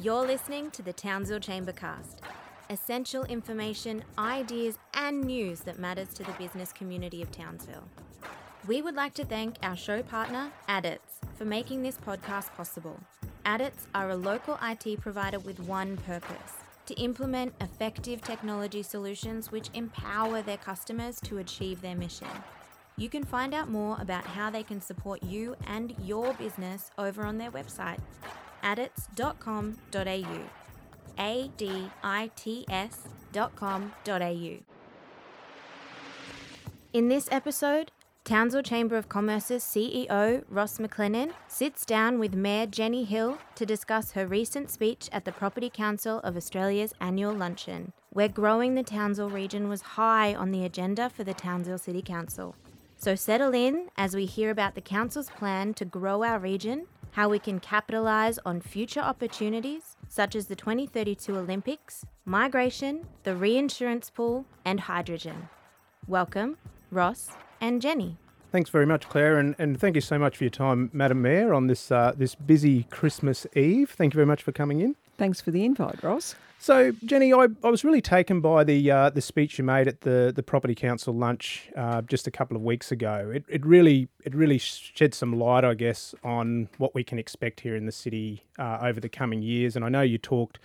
You're listening to the Townsville Chambercast. Essential information, ideas, and news that matters to the business community of Townsville. We would like to thank our show partner, Adits, for making this podcast possible. Adits are a local IT provider with one purpose to implement effective technology solutions which empower their customers to achieve their mission. You can find out more about how they can support you and your business over on their website, adits.com.au. A D I T S.com.au. In this episode, Townsville Chamber of Commerce's CEO, Ross McLennan, sits down with Mayor Jenny Hill to discuss her recent speech at the Property Council of Australia's annual luncheon, where growing the Townsville region was high on the agenda for the Townsville City Council. So settle in as we hear about the Council's plan to grow our region, how we can capitalise on future opportunities such as the 2032 Olympics, migration, the reinsurance pool, and hydrogen. Welcome, Ross and Jenny. Thanks very much, Claire, and, and thank you so much for your time, Madam Mayor, on this uh, this busy Christmas Eve. Thank you very much for coming in. Thanks for the invite, Ross. So, Jenny, I, I was really taken by the uh, the speech you made at the, the Property Council lunch uh, just a couple of weeks ago. It, it really it really shed some light, I guess, on what we can expect here in the city uh, over the coming years. And I know you talked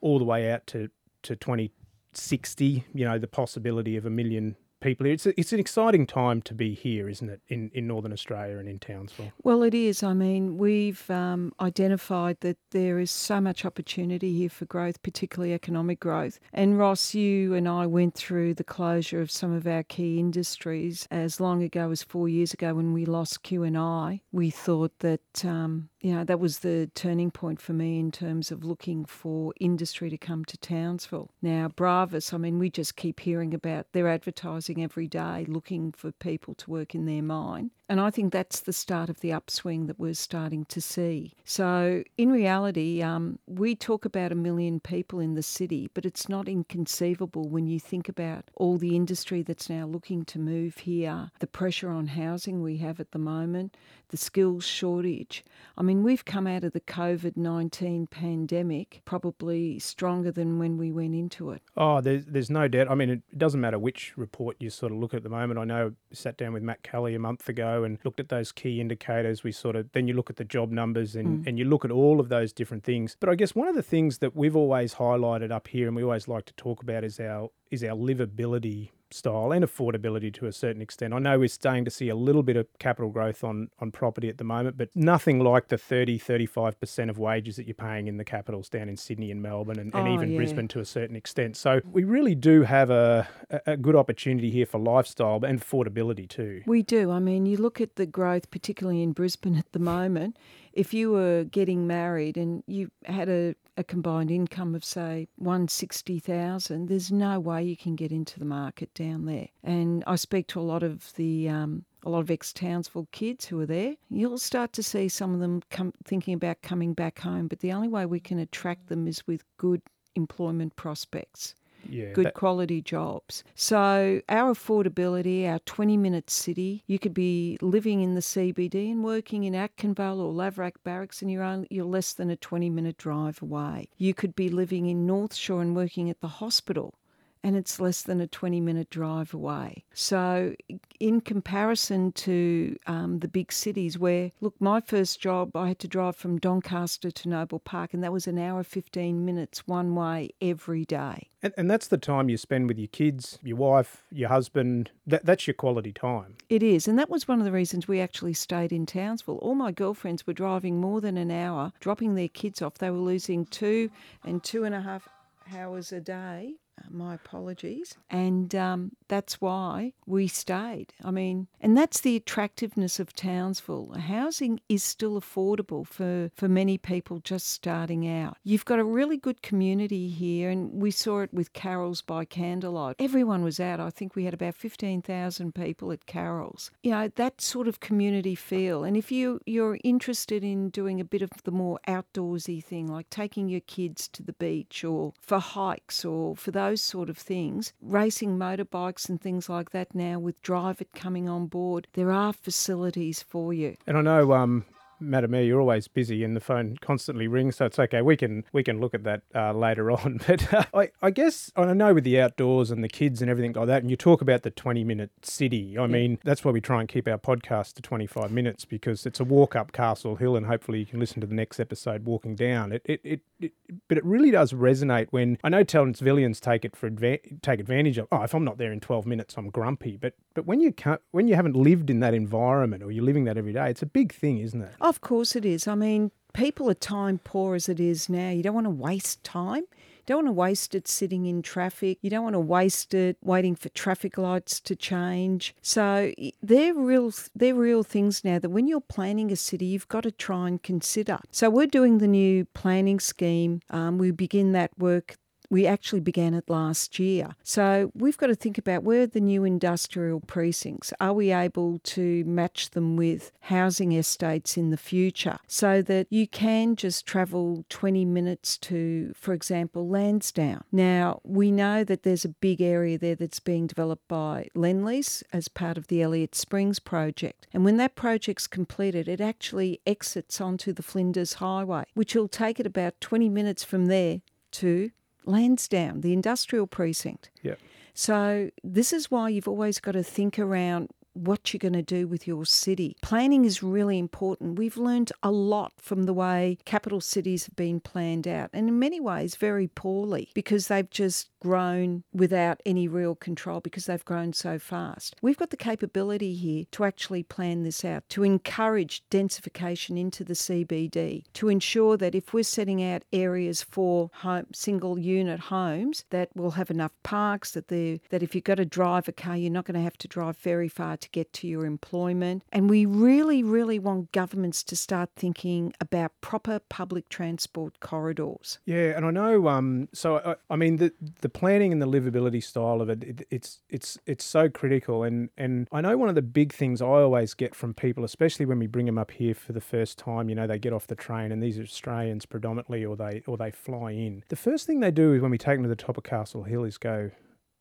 all the way out to to 2060. You know, the possibility of a million people here. It's, a, it's an exciting time to be here, isn't it, in, in Northern Australia and in Townsville? Well, it is. I mean, we've um, identified that there is so much opportunity here for growth, particularly economic growth. And Ross, you and I went through the closure of some of our key industries as long ago as four years ago when we lost QNI. We thought that um, you know, that was the turning point for me in terms of looking for industry to come to Townsville. Now, Bravus, I mean, we just keep hearing about their advertising every day, looking for people to work in their mine. And I think that's the start of the upswing that we're starting to see. So, in reality, um, we talk about a million people in the city, but it's not inconceivable when you think about all the industry that's now looking to move here, the pressure on housing we have at the moment, the skills shortage. I mean, we've come out of the COVID 19 pandemic probably stronger than when we went into it. Oh, there's, there's no doubt. I mean, it doesn't matter which report you sort of look at at the moment. I know I sat down with Matt Kelly a month ago and looked at those key indicators. We sort of then you look at the job numbers and, mm. and you look at all of those different things. But I guess one of the things that we've always highlighted up here and we always like to talk about is our is our livability style and affordability to a certain extent. I know we're starting to see a little bit of capital growth on, on property at the moment, but nothing like the 30, 35% of wages that you're paying in the capitals down in Sydney and Melbourne and, and oh, even yeah. Brisbane to a certain extent. So we really do have a, a good opportunity here for lifestyle and affordability too. We do. I mean, you look at the growth, particularly in Brisbane at the moment, if you were getting married and you had a, a combined income of say 160,000 there's no way you can get into the market down there and I speak to a lot of the um, a lot of ex Townsville kids who are there, you'll start to see some of them come, thinking about coming back home. But the only way we can attract them is with good employment prospects yeah, good that... quality jobs. So our affordability, our 20 minute city, you could be living in the CBD and working in Aitkenvale or Lavarack Barracks and you're, only, you're less than a 20 minute drive away. You could be living in North Shore and working at the hospital and it's less than a 20 minute drive away. So, in comparison to um, the big cities, where, look, my first job, I had to drive from Doncaster to Noble Park, and that was an hour 15 minutes one way every day. And, and that's the time you spend with your kids, your wife, your husband. That, that's your quality time. It is. And that was one of the reasons we actually stayed in Townsville. All my girlfriends were driving more than an hour, dropping their kids off. They were losing two and two and a half hours a day my apologies. And um, that's why we stayed. I mean, and that's the attractiveness of Townsville. Housing is still affordable for, for many people just starting out. You've got a really good community here, and we saw it with Carols by Candlelight. Everyone was out. I think we had about 15,000 people at Carols. You know, that sort of community feel. And if you, you're interested in doing a bit of the more outdoorsy thing, like taking your kids to the beach or for hikes or for those sort of things, racing motorbikes and things like that now with Drive It coming on board, there are facilities for you. And I know um, Madam Mayor, you're always busy and the phone constantly rings, so it's okay. We can we can look at that uh, later on. But uh, I, I guess I know with the outdoors and the kids and everything like that, and you talk about the 20 minute city. I yeah. mean, that's why we try and keep our podcast to 25 minutes because it's a walk up Castle Hill, and hopefully you can listen to the next episode walking down. It, it, it, it but it really does resonate when I know Townsvillians take it for adva- take advantage of. Oh, if I'm not there in 12 minutes, I'm grumpy. But but when you can't, when you haven't lived in that environment or you're living that every day, it's a big thing, isn't it? Of course it is. I mean, people are time poor as it is now. You don't want to waste time. You don't want to waste it sitting in traffic. You don't want to waste it waiting for traffic lights to change. So they're real they're real things now that when you're planning a city, you've got to try and consider. So we're doing the new planning scheme. Um, we begin that work we actually began it last year. So we've got to think about where the new industrial precincts are we able to match them with housing estates in the future so that you can just travel 20 minutes to, for example, Lansdown. Now, we know that there's a big area there that's being developed by Lendlease as part of the Elliot Springs project. And when that project's completed, it actually exits onto the Flinders Highway, which will take it about 20 minutes from there to Lansdown, the industrial precinct. Yeah. So this is why you've always got to think around what you're going to do with your city. Planning is really important. We've learned a lot from the way capital cities have been planned out, and in many ways, very poorly because they've just grown without any real control because they've grown so fast. We've got the capability here to actually plan this out, to encourage densification into the CBD, to ensure that if we're setting out areas for home, single unit homes, that we'll have enough parks, that, that if you've got to drive a car, you're not going to have to drive very far to get to your employment. And we really, really want governments to start thinking about proper public transport corridors. Yeah, and I know. Um, so I, I mean, the the planning and the livability style of it, it, it's it's it's so critical. And and I know one of the big things I always get from people, especially when we bring them up here for the first time. You know, they get off the train, and these are Australians predominantly, or they or they fly in. The first thing they do is when we take them to the top of Castle Hill is go.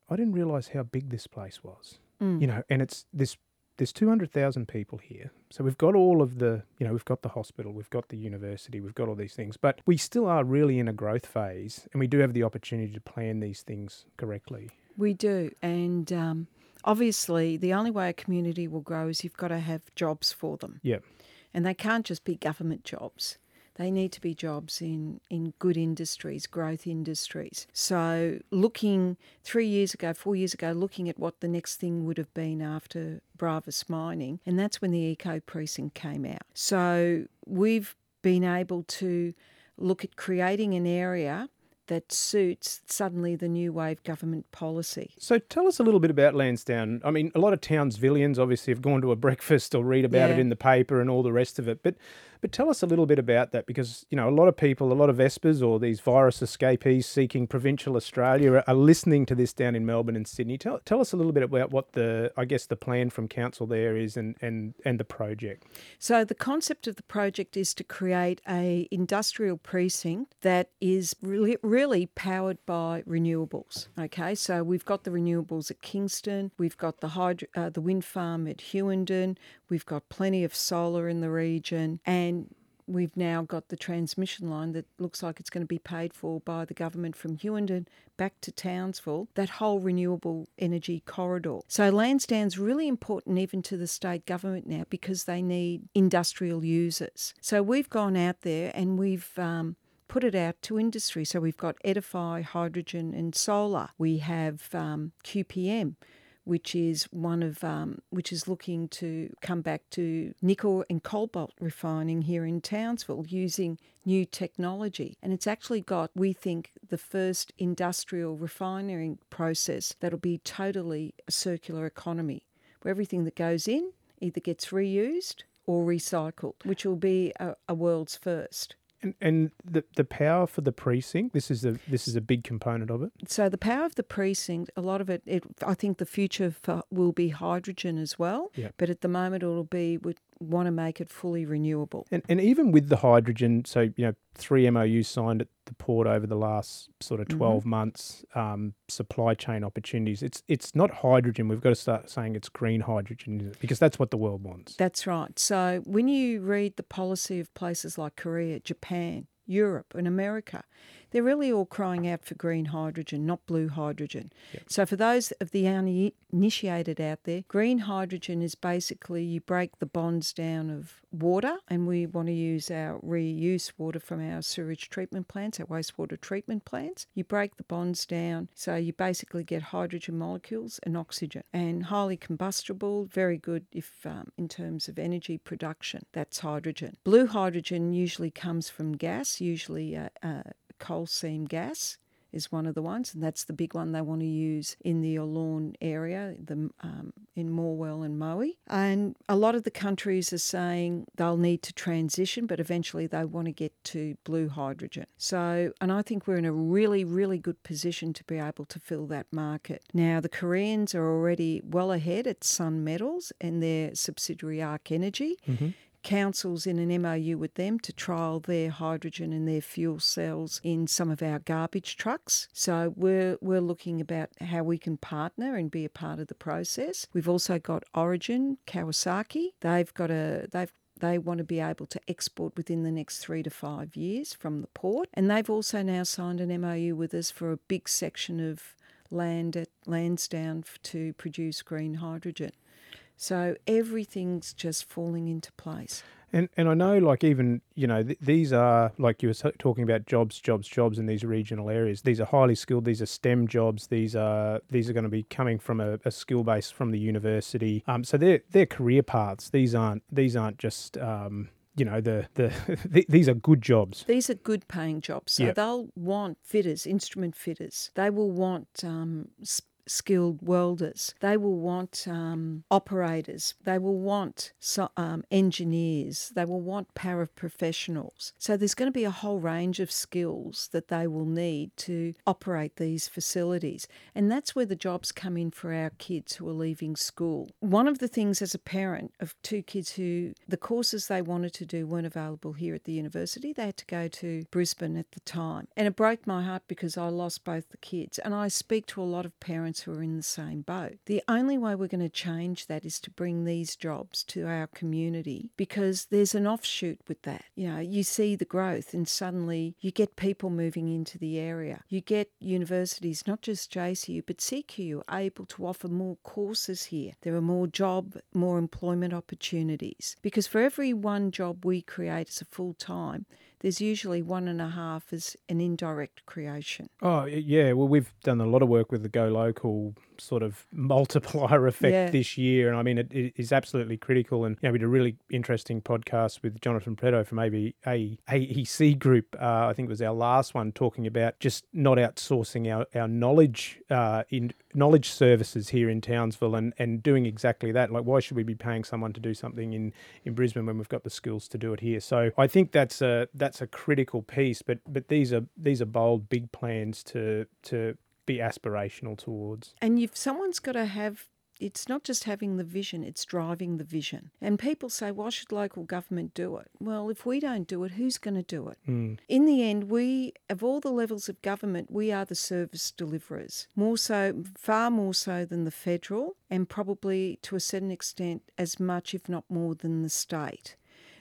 I didn't realise how big this place was. Mm. You know, and it's this there's 200,000 people here. So we've got all of the, you know, we've got the hospital, we've got the university, we've got all these things, but we still are really in a growth phase and we do have the opportunity to plan these things correctly. We do. And um, obviously, the only way a community will grow is you've got to have jobs for them. Yeah. And they can't just be government jobs. They need to be jobs in, in good industries, growth industries. So, looking three years ago, four years ago, looking at what the next thing would have been after Bravus Mining, and that's when the Eco Precinct came out. So, we've been able to look at creating an area that suits suddenly the new wave government policy. So tell us a little bit about Lansdown. I mean, a lot of towns Townsvillians obviously have gone to a breakfast or read about yeah. it in the paper and all the rest of it. But but tell us a little bit about that because, you know, a lot of people, a lot of Vespers or these virus escapees seeking provincial Australia are, listening to this down in Melbourne and Sydney. Tell, tell us a little bit about what the, I guess, the plan from council there is and, and, and the project. So the concept of the project is to create a industrial precinct that is really, really powered by renewables. Okay, so we've got the renewables at Kidston, we've got the hydro, uh, the wind farm at Hughenden, we've got plenty of solar in the region, and we've now got the transmission line that looks like it's going to be paid for by the government from Hughenden back to Townsville, that whole renewable energy corridor. So Lansdown's really important even to the state government now because they need industrial users. So we've gone out there and we've um, put it out to industry. So we've got Edify, hydrogen, and solar. We have um, QPM which is one of um, which is looking to come back to nickel and cobalt refining here in Townsville using new technology. And it's actually got, we think, the first industrial refining process that'll be totally a circular economy, where everything that goes in either gets reused or recycled, which will be a, a world's first. And, and the the power for the precinct. This is a this is a big component of it. So the power of the precinct, a lot of it, it I think the future for, will be hydrogen as well. Yeah. But at the moment, it'll be want to make it fully renewable. And, and even with the hydrogen, so, you know, three MOUs signed at the port over the last sort of 12 mm-hmm. months, um, supply chain opportunities. It's it's not hydrogen. We've got to start saying it's green hydrogen because that's what the world wants. That's right. So when you read the policy of places like Korea, Japan, Europe, and America, they're really all crying out for green hydrogen, not blue hydrogen. Yep. So, for those of the uninitiated out there, green hydrogen is basically you break the bonds down of water, and we want to use our reuse water from our sewage treatment plants, our wastewater treatment plants. You break the bonds down, so you basically get hydrogen molecules and oxygen, and highly combustible, very good if um, in terms of energy production. That's hydrogen. Blue hydrogen usually comes from gas, usually uh, uh, coal seam gas is one of the ones, and that's the big one they want to use in the Yallourn area, the um, in Morwell and Moe. And a lot of the countries are saying they'll need to transition, but eventually they want to get to blue hydrogen. So, and I think we're in a really, really good position to be able to fill that market. Now, the Koreans are already well ahead at Sun Metals and their subsidiary Ark Energy. Mm-hmm councils in an MOU with them to trial their hydrogen and their fuel cells in some of our garbage trucks. So we're we're looking about how we can partner and be a part of the process. We've also got Origin, Kawasaki. They've got a they've they want to be able to export within the next three to five years from the port. And they've also now signed an MOU with us for a big section of land at Lansdown to produce green hydrogen. So everything's just falling into place. And and I know, like even you know, th- these are like you were talking about jobs, jobs, jobs in these regional areas. These are highly skilled. These are STEM jobs. These are these are going to be coming from a, a skill base from the university. Um, so they're they're career paths. These aren't these aren't just um, you know the, the these are good jobs these are good paying jobs so yep. they'll want fitters instrument fitters they will want um, skilled welders. They will want um, operators. They will want so, um, engineers. They will want paraprofessionals. So there's going to be a whole range of skills that they will need to operate these facilities. And that's where the jobs come in for our kids who are leaving school. One of the things as a parent of two kids who the courses they wanted to do weren't available here at the university, they had to go to Brisbane at the time. And it broke my heart because I lost both the kids. And I speak to a lot of parents who are in the same boat. The only way we're going to change that is to bring these jobs to our community because there's an offshoot with that. You know, you see the growth and suddenly you get people moving into the area. You get universities, not just JCU, but CQ able to offer more courses here. There are more job, more employment opportunities because for every one job we create as a full time, there's usually one and a half as an indirect creation. Oh, yeah. Well, we've done a lot of work with the Go Local sort of multiplier effect yeah. this year. And I mean, it, it is absolutely critical. And you know, we did a really interesting podcast with Jonathan Preto from AB, A, AEC Group. Uh, I think it was our last one talking about just not outsourcing our, our knowledge uh, in knowledge services here in Townsville and, and doing exactly that. Like, why should we be paying someone to do something in, in Brisbane when we've got the skills to do it here? So I think that's a that's a critical piece. But but these are these are bold, big plans to to be aspirational towards. And if someone's got to have it's not just having the vision, it's driving the vision. And people say, why should local government do it? Well, if we don't do it, who's going to do it? Mm. In the end, we, of all the levels of government, we are the service deliverers, more so, far more so than the federal, and probably to a certain extent as much, if not more, than the state.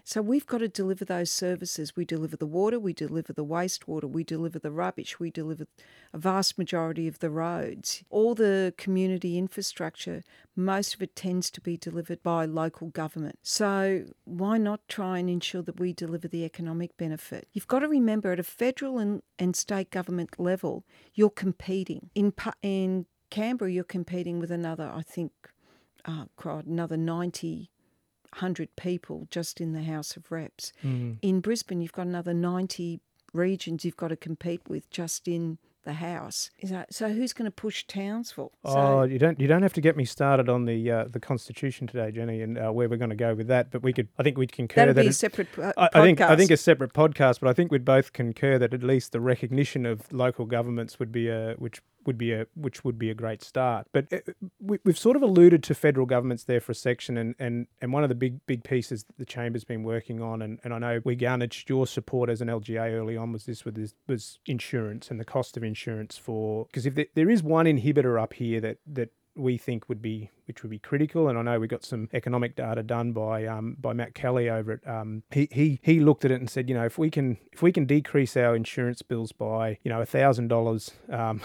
So we've got to deliver those services. We deliver the water, we deliver the wastewater, we deliver the rubbish, we deliver a vast majority of the roads. All the community infrastructure, most of it tends to be delivered by local government. So why not try and ensure that we deliver the economic benefit? You've got to remember at a federal and, and state government level, you're competing. In, in Canberra, you're competing with another, I think, oh, another 90 100 people just in the House of Reps. Mm. In Brisbane, you've got another 90 regions you've got to compete with just in the house. That, So who's going to push Townsville? Oh, you don't you don't have to get me started on the uh, the Constitution today, Jenny, and uh, where we're going to go with that. But we could, I think we'd concur that be a separate uh, I, I, think I think a separate podcast, but I think we'd both concur that at least the recognition of local governments would be a which would be a which would be a great start. But uh, we, we've sort of alluded to federal governments there for a section, and, and, and one of the big big pieces the chamber's been working on, and, and I know we garnered your support as an LGA early on was this with this was insurance and the cost of insurance for because if there, there is one inhibitor up here that that we think would be which would be critical. And I know we got some economic data done by um, by Matt Kelly over at um, he, he he looked at it and said, you know, if we can if we can decrease our insurance bills by you know thousand dollars um,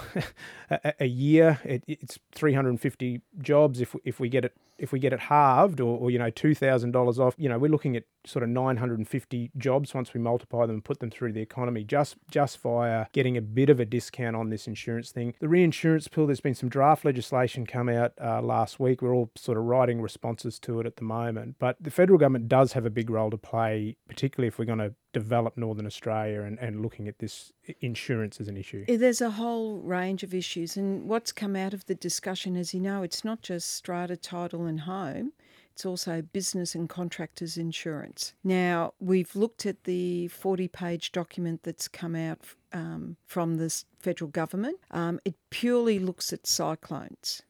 a year, it, it's three hundred and fifty jobs. If if we get it if we get it halved or, or you know two thousand dollars off, you know we're looking at sort of nine hundred and fifty jobs once we multiply them and put them through the economy just just via getting a bit of a discount on this insurance thing. The reinsurance pool, there's been some draft legislation come out uh, last week. We're all sort of writing responses to it at the moment, but the federal government does have a big role to play, particularly if we're going to develop Northern Australia and, and looking at this insurance as an issue? There's a whole range of issues, and what's come out of the discussion, as you know, it's not just strata, title, and home. It's also business and contractors insurance. Now, we've looked at the 40 page document that's come out um, from the federal government. Um, it purely looks at cyclones,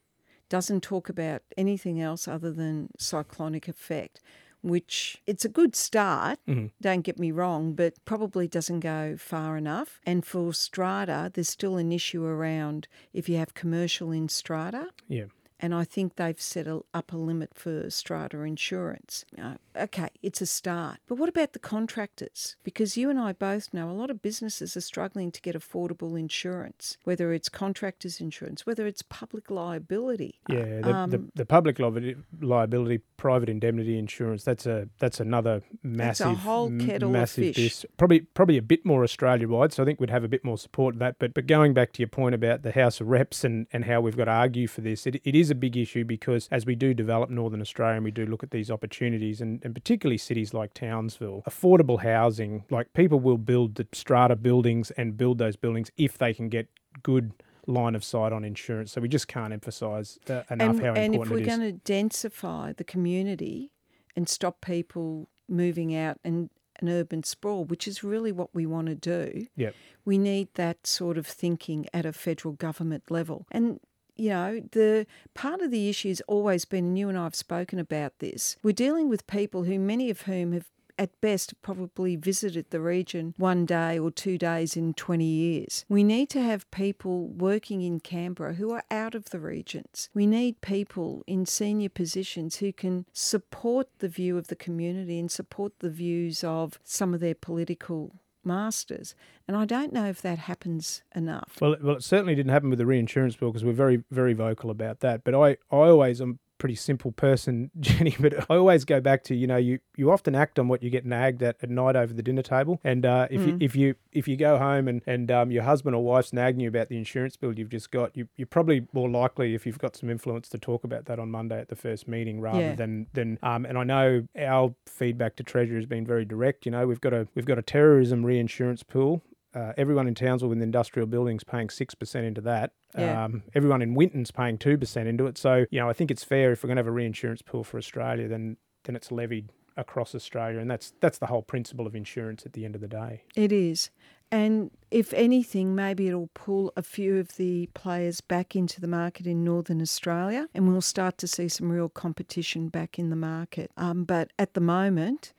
doesn't talk about anything else other than cyclonic effect which it's a good start, mm-hmm. don't get me wrong, but probably doesn't go far enough. And for strata, there's still an issue around if you have commercial in strata. Yeah and I think they've set a, up a limit for strata insurance. Uh, okay, it's a start. But what about the contractors? Because you and I both know a lot of businesses are struggling to get affordable insurance, whether it's contractors insurance, whether it's public liability. Yeah, the, um, the, the, public liability, private indemnity insurance, that's a that's another massive, that's a whole kettle massive of fish. Probably probably a bit more Australia wide, so I think we'd have a bit more support of that. But but going back to your point about the House of Reps and, and how we've got to argue for this, it, it is a big issue because as we do develop Northern Australia and we do look at these opportunities, and, and particularly cities like Townsville, affordable housing, like people will build the strata buildings and build those buildings if they can get good line of sight on insurance. So we just can't emphasise uh, enough and, how important it is. And if we're going to densify the community and stop people moving out and an urban sprawl, which is really what we want to do. Yep. We need that sort of thinking at a federal government level. And you know, the part of the issue has always been, and you and I have spoken about this, we're dealing with people who, many of whom have at best probably visited the region one day or two days in 20 years. We need to have people working in Canberra who are out of the regions. We need people in senior positions who can support the view of the community and support the views of some of their political masters. And I don't know if that happens enough. Well, well, it certainly didn't happen with the reinsurance bill because we're very, very vocal about that. But I, I always am pretty simple person, Jenny, but I always go back to you know you, you often act on what you get nagged at at night over the dinner table, and uh, if mm. you if you if you go home and and um, your husband or wife's nagging you about the insurance bill you've just got, you you're probably more likely if you've got some influence to talk about that on Monday at the first meeting rather yeah. than than um, and I know our feedback to Treasury has been very direct. You know we've got a we've got a terrorism reinsurance pool uh, everyone in Townsville with industrial buildings paying 6% into that. Yeah. Um, everyone in Winton's paying 2% into it. So, you know, I think it's fair if we're going to have a reinsurance pool for Australia, then then it's levied across Australia. And that's that's the whole principle of insurance at the end of the day. It is. And if anything, maybe it'll pull a few of the players back into the market in Northern Australia and we'll start to see some real competition back in the market. Um, but at the moment,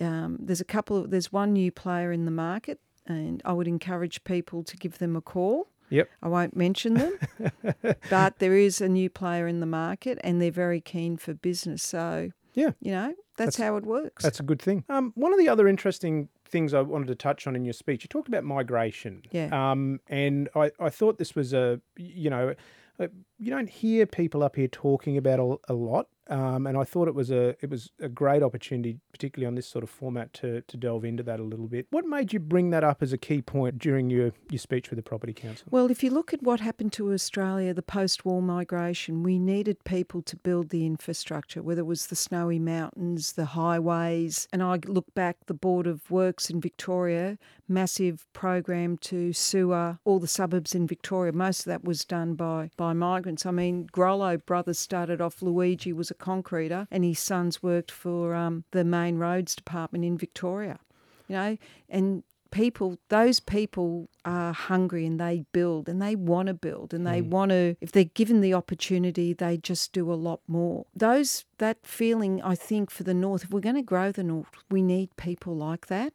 um, there's a couple of, there's one new player in the market and I would encourage people to give them a call. Yep. I won't mention them, but there is a new player in the market and they're very keen for business. So, yeah, you know, that's, that's how it works. That's a good thing. Um, one of the other interesting things I wanted to touch on in your speech, you talked about migration. Yeah. Um, and I, I thought this was a, you know, you don't hear people up here talking about a, a lot. Um, and I thought it was a it was a great opportunity, particularly on this sort of format, to to delve into that a little bit. What made you bring that up as a key point during your, your speech with the Property Council? Well, if you look at what happened to Australia, the post-war migration, we needed people to build the infrastructure, whether it was the snowy mountains, the highways, and I look back the Board of Works in Victoria, massive program to sewer all the suburbs in Victoria. Most of that was done by by migrants. I mean, Grollo brothers started off. Luigi was a concreter, and his sons worked for um, the main roads department in Victoria. You know, and people, those people are hungry and they build and they want to build and they want to, if they're given the opportunity, they just do a lot more. Those, that feeling, I think, for the North, if we're going to grow the North, we need people like that.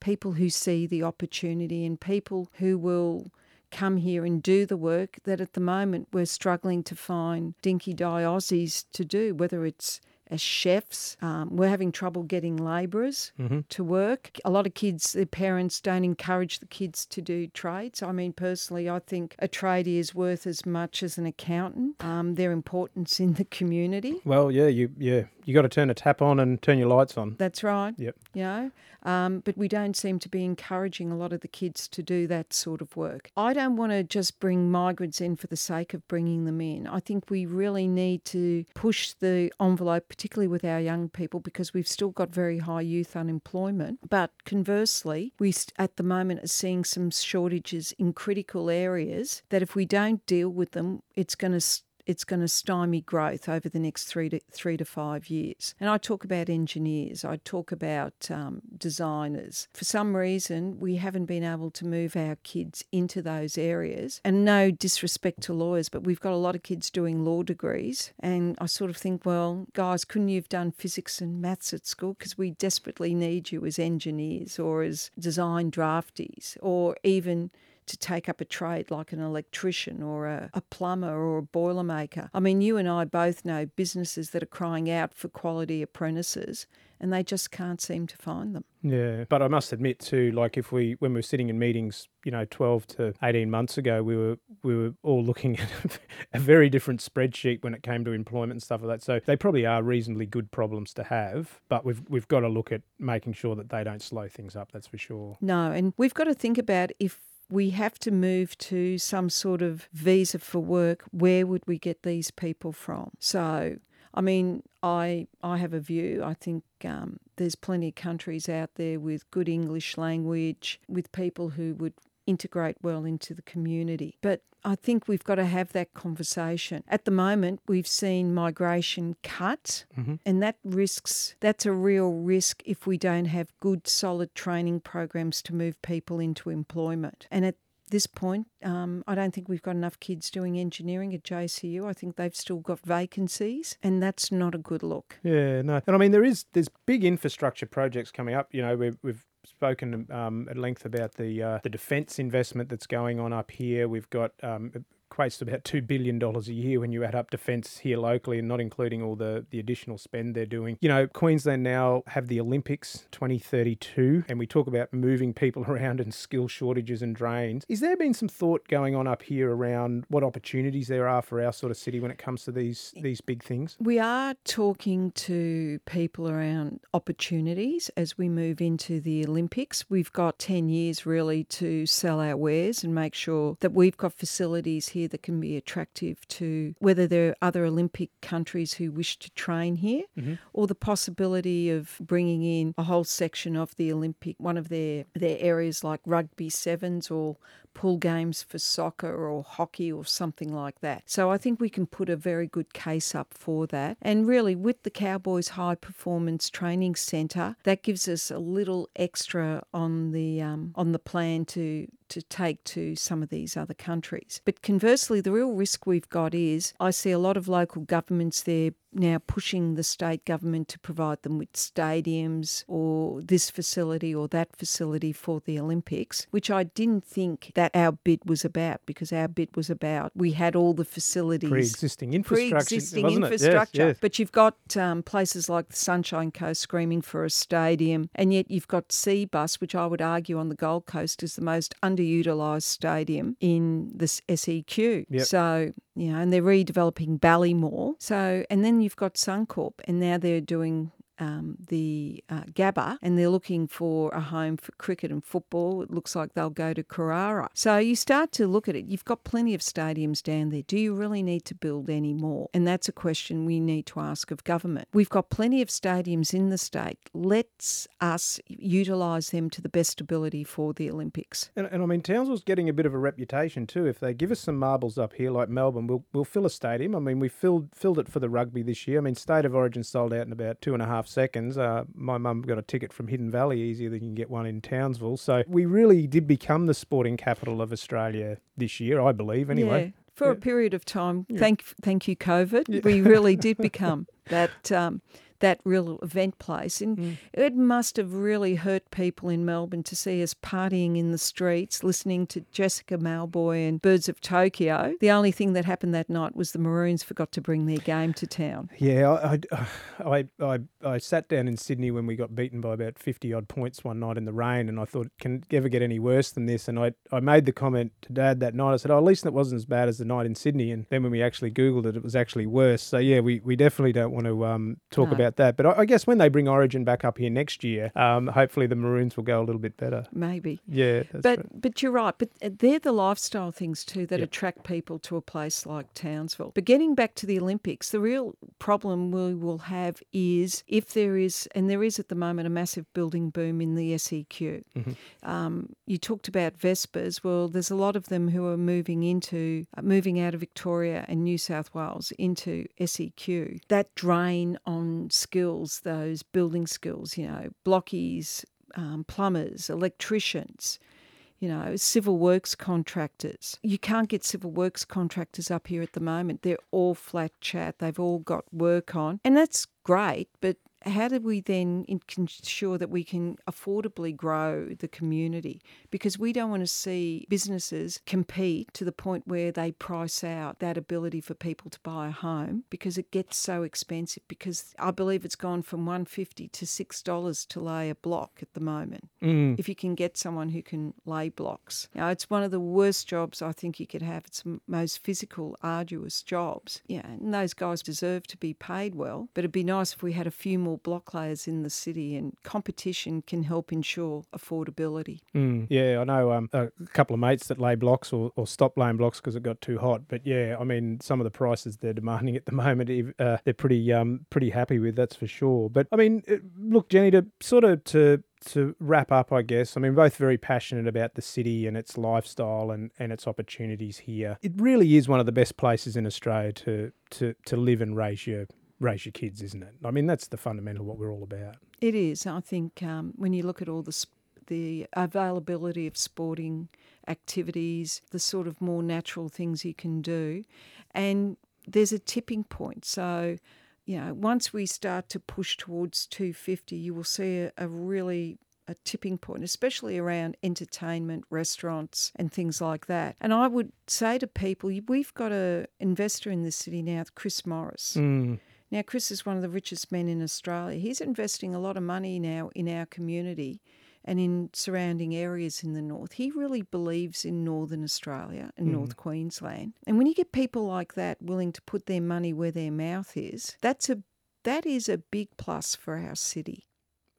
People who see the opportunity and people who will come here and do the work that at the moment we're struggling to find dinky die Aussies to do, whether it's as chefs. Um, we're having trouble getting labourers to work. A lot of kids, their parents don't encourage the kids to do trades. I mean, personally, I think a tradie is worth as much as an accountant. Um, their importance in the community. Well, yeah, you yeah, you got to turn a tap on and turn your lights on. That's right. Yep. You know, um, but we don't seem to be encouraging a lot of the kids to do that sort of work. I don't want to just bring migrants in for the sake of bringing them in. I think we really need to push the envelope, particularly with our young people, because we've still got very high youth unemployment. But conversely, we at the moment are seeing some shortages in critical areas that if we don't deal with them, it's going to it's going to stymie growth over the next three to three to five years. And I talk about engineers, I talk about um, designers. For some reason, we haven't been able to move our kids into those areas. And no disrespect to lawyers, but we've got a lot of kids doing law degrees. And I sort of think, well, guys, couldn't you have done physics and maths at school? Because we desperately need you as engineers or as design draftees or even to take up a trade like an electrician or a, a plumber or a boilermaker. I mean, you and I both know businesses that are crying out for quality apprentices and they just can't seem to find them. Yeah, but I must admit too, like if we when we were sitting in meetings, you know, twelve to eighteen months ago, we were we were all looking at a very different spreadsheet when it came to employment and stuff like that. So they probably are reasonably good problems to have, but we've we've got to look at making sure that they don't slow things up. That's for sure. No, and we've got to think about if we have to move to some sort of visa for work, where would we get these people from? So, I mean, I I have a view. I think um, there's plenty of countries out there with good English language, with people who would integrate well into the community. But I think we've got to have that conversation. At the moment, we've seen migration cut, and that risks, that's a real risk if we don't have good, solid training programs to move people into employment. And at this point, um, I don't think we've got enough kids doing engineering at JCU. I think they've still got vacancies, and that's not a good look. Yeah, no, and I mean there is there's big infrastructure projects coming up. You know, we've we've spoken um, at length about the uh, the defence investment that's going on up here. We've got um, equates to about two billion dollars a year when you add up defence here locally, and not including all the the additional spend they're doing. You know, Queensland now have the Olympics 2032, and we talk about moving people around and skill shortages and drains. Is there been some thought going on up here around what opportunities there are for our sort of city when it comes to these these big things? We are talking to people around opportunities as we move into the Olympics. We've got 10 years really to sell our wares and make sure that we've got facilities here that can be attractive to whether there are other Olympic countries who wish to train here or the possibility of bringing in a whole section of the Olympic, one of their, their areas like rugby sevens or pool games for soccer or hockey or something like that. So I think we can put a very good case up for that. And really, with the Cowboys High Performance Training Centre, that gives us a little extra on the um, on the plan to to take to some of these other countries. But conversely, the real risk we've got is I see a lot of local governments there now pushing the state government to provide them with stadiums or this facility or that facility for the Olympics, which I didn't think that our bid was about because our bid was about we had all the facilities. Pre-existing infrastructure, Pre-existing wasn't? Yes, infrastructure. yes. But you've got um, places like the Sunshine Coast screaming for a stadium, and yet you've got Cbus, which I would argue on the Gold Coast is the most underutilised stadium in the SEQ. Yep. So you know, and they're redeveloping Ballymore. So, and then you've got Suncorp, and now they're doing um, the uh, Gabba, and they're looking for a home for cricket and football. It looks like they'll go to Carrara. So you start to look at it. You've got plenty of stadiums down there. Do you really need to build any more? And that's a question we need to ask of government. We've got plenty of stadiums in the state. Let's us utilise them to the best ability for the Olympics. And, and I mean, Townsville's getting a bit of a reputation too. If they give us some marbles up here, like Melbourne, we'll, we'll fill a stadium. I mean, we filled filled it for the rugby this year. I mean, State of Origin sold out in about two and a half seconds. Uh, my mum got a ticket from Hidden Valley easier than you can get one in Townsville. So we really did become the sporting capital of Australia this year, I believe, anyway. Yeah. For yeah. a period of time, yeah. thank thank you, COVID. Yeah. We really did become that um, that real event place. And mm. it must have really hurt people in Melbourne to see us partying in the streets, listening to Jessica Mauboy and Birds of Tokyo. The only thing that happened that night was the Maroons forgot to bring their game to town. Yeah, I, I, I, I, sat down in Sydney when we got beaten by about 50 odd points one night in the rain, and I thought, can it ever get any worse than this? And I, I made the comment to Dad that night. I said, oh, at least it wasn't as bad as the night in Sydney. And then when we actually Googled it, it was actually worse. So, yeah, we, we definitely don't want to um, talk no. about about that. But I, I, guess when they bring Origin back up here next year, um, hopefully the Maroons will go a little bit better. Maybe. Yeah. but right. but you're right. But uh, they're the lifestyle things too that yep. attract people to a place like Townsville. But getting back to the Olympics, the real problem we will have is if there is, and there is at the moment, a massive building boom in the SEQ. Mm-hmm. Um, you talked about Vespers. Well, there's a lot of them who are moving into uh, moving out of Victoria and New South Wales into SEQ. That drain on skills, those building skills, you know, blockies, um, plumbers, electricians, you know, civil works contractors. You can't get civil works contractors up here at the moment. They're all flat chat. They've all got work on. And that's great, but how do we then ensure that we can affordably grow the community? Because we don't want to see businesses compete to the point where they price out that ability for people to buy a home because it gets so expensive. Because I believe it's gone from one fifty to six dollars to lay a block at the moment. Mm. If you can get someone who can lay blocks, know, it's one of the worst jobs I think you could have. It's the most physical, arduous jobs. Yeah, and those guys deserve to be paid well. But it'd be nice if we had a few more block layers in the city, and competition can help ensure affordability. Mm, yeah, I know um, a couple of mates that lay blocks or, or stopped laying blocks because it got too hot. But yeah, I mean, some of the prices they're demanding at the moment, uh, they're pretty um, pretty happy with. That's for sure. But I mean, look, Jenny, to sort of to to wrap up, I guess, I mean, both very passionate about the city and its lifestyle and, and its opportunities here. It really is one of the best places in Australia to, to, to live and raise your raise your kids, isn't it? I mean, that's the fundamental what we're all about. It is. I think um, when you look at all the the availability of sporting activities, the sort of more natural things you can do, and there's a tipping point. So, you know, once we start to push towards 250, you will see a, a really a tipping point, especially around entertainment, restaurants, and things like that. And I would say to people, we've got an investor in the city now, Chris Morris. Mm. Now, Chris is one of the richest men in Australia. He's investing a lot of money now in our community and in surrounding areas in the north. He really believes in northern Australia and mm. North Queensland. And when you get people like that willing to put their money where their mouth is, that's a that is a big plus for our city.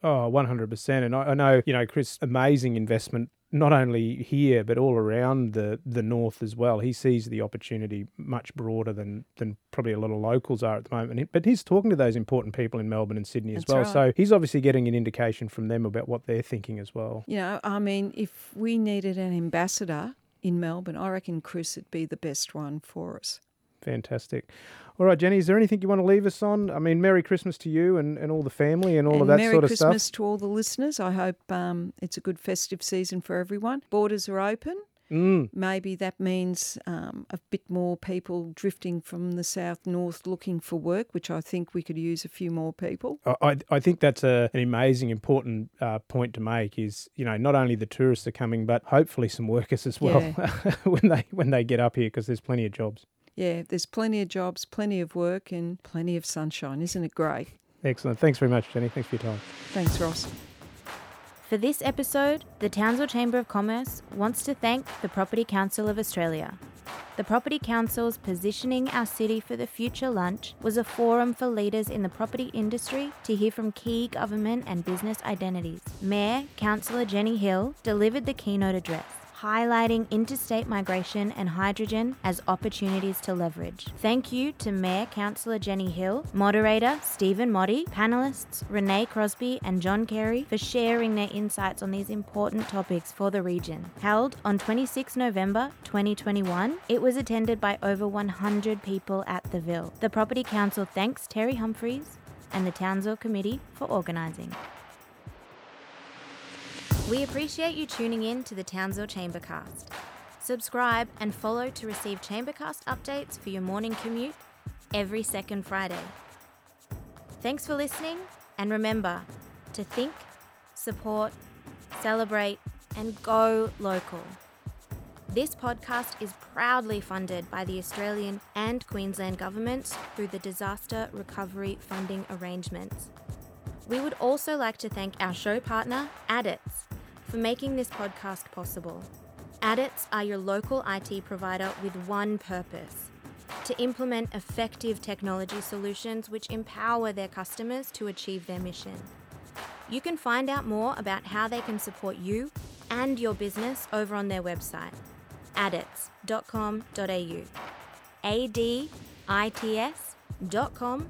Oh, 100%. And I, I know, you know, Chris, amazing investment not only here but all around the the north as well. He sees the opportunity much broader than than probably a lot of locals are at the moment. But he's talking to those important people in Melbourne and Sydney as well. Right. So he's obviously getting an indication from them about what they're thinking as well. You know, I mean, if we needed an ambassador in Melbourne, I reckon Chris would be the best one for us. Fantastic. All right, Jenny, is there anything you want to leave us on? I mean, Merry Christmas to you and, and all the family and all and of that Merry sort of Christmas stuff. Merry Christmas to all the listeners. I hope um, it's a good festive season for everyone. Borders are open. Mm. Maybe that means um, a bit more people drifting from the south north looking for work, which I think we could use a few more people. I, I think that's a, an amazing, important uh, point to make. Is you know not only the tourists are coming, but hopefully some workers as well yeah. when they when they get up here because there's plenty of jobs yeah, there's plenty of jobs, plenty of work, and plenty of sunshine. Isn't it great? Excellent. Thanks very much, Jenny. Thanks for your time. Thanks, Ross. For this episode, the Townsville Chamber of Commerce wants to thank the Property Council of Australia. The Property Council's Positioning Our City for the Future lunch was a forum for leaders in the property industry to hear from key government and business identities. Mayor Councillor Jenny Hill delivered the keynote address highlighting interstate migration and hydrogen as opportunities to leverage. Thank you to Mayor Councillor Jenny Hill, moderator Stephen Motti, panelists Renee Crosby and John Carey for sharing their insights on these important topics for the region. Held on 26 November 2021, it was attended by over 100 people at the Ville. The Property Council thanks Terry Humphreys, and the Townsville Committee for organising. We appreciate you tuning in to the Townsville Chambercast. Subscribe and follow to receive Chambercast updates for your morning commute every second Friday. Thanks for listening, and remember to think, support, celebrate, and go local. This podcast is proudly funded by the Australian and Queensland governments through the Disaster Recovery Funding Arrangements. We would also like to thank our show partner, Adits, for making this podcast possible. Adits are your local IT provider with one purpose to implement effective technology solutions which empower their customers to achieve their mission. You can find out more about how they can support you and your business over on their website, adits.com.au. A D I T S.com.au.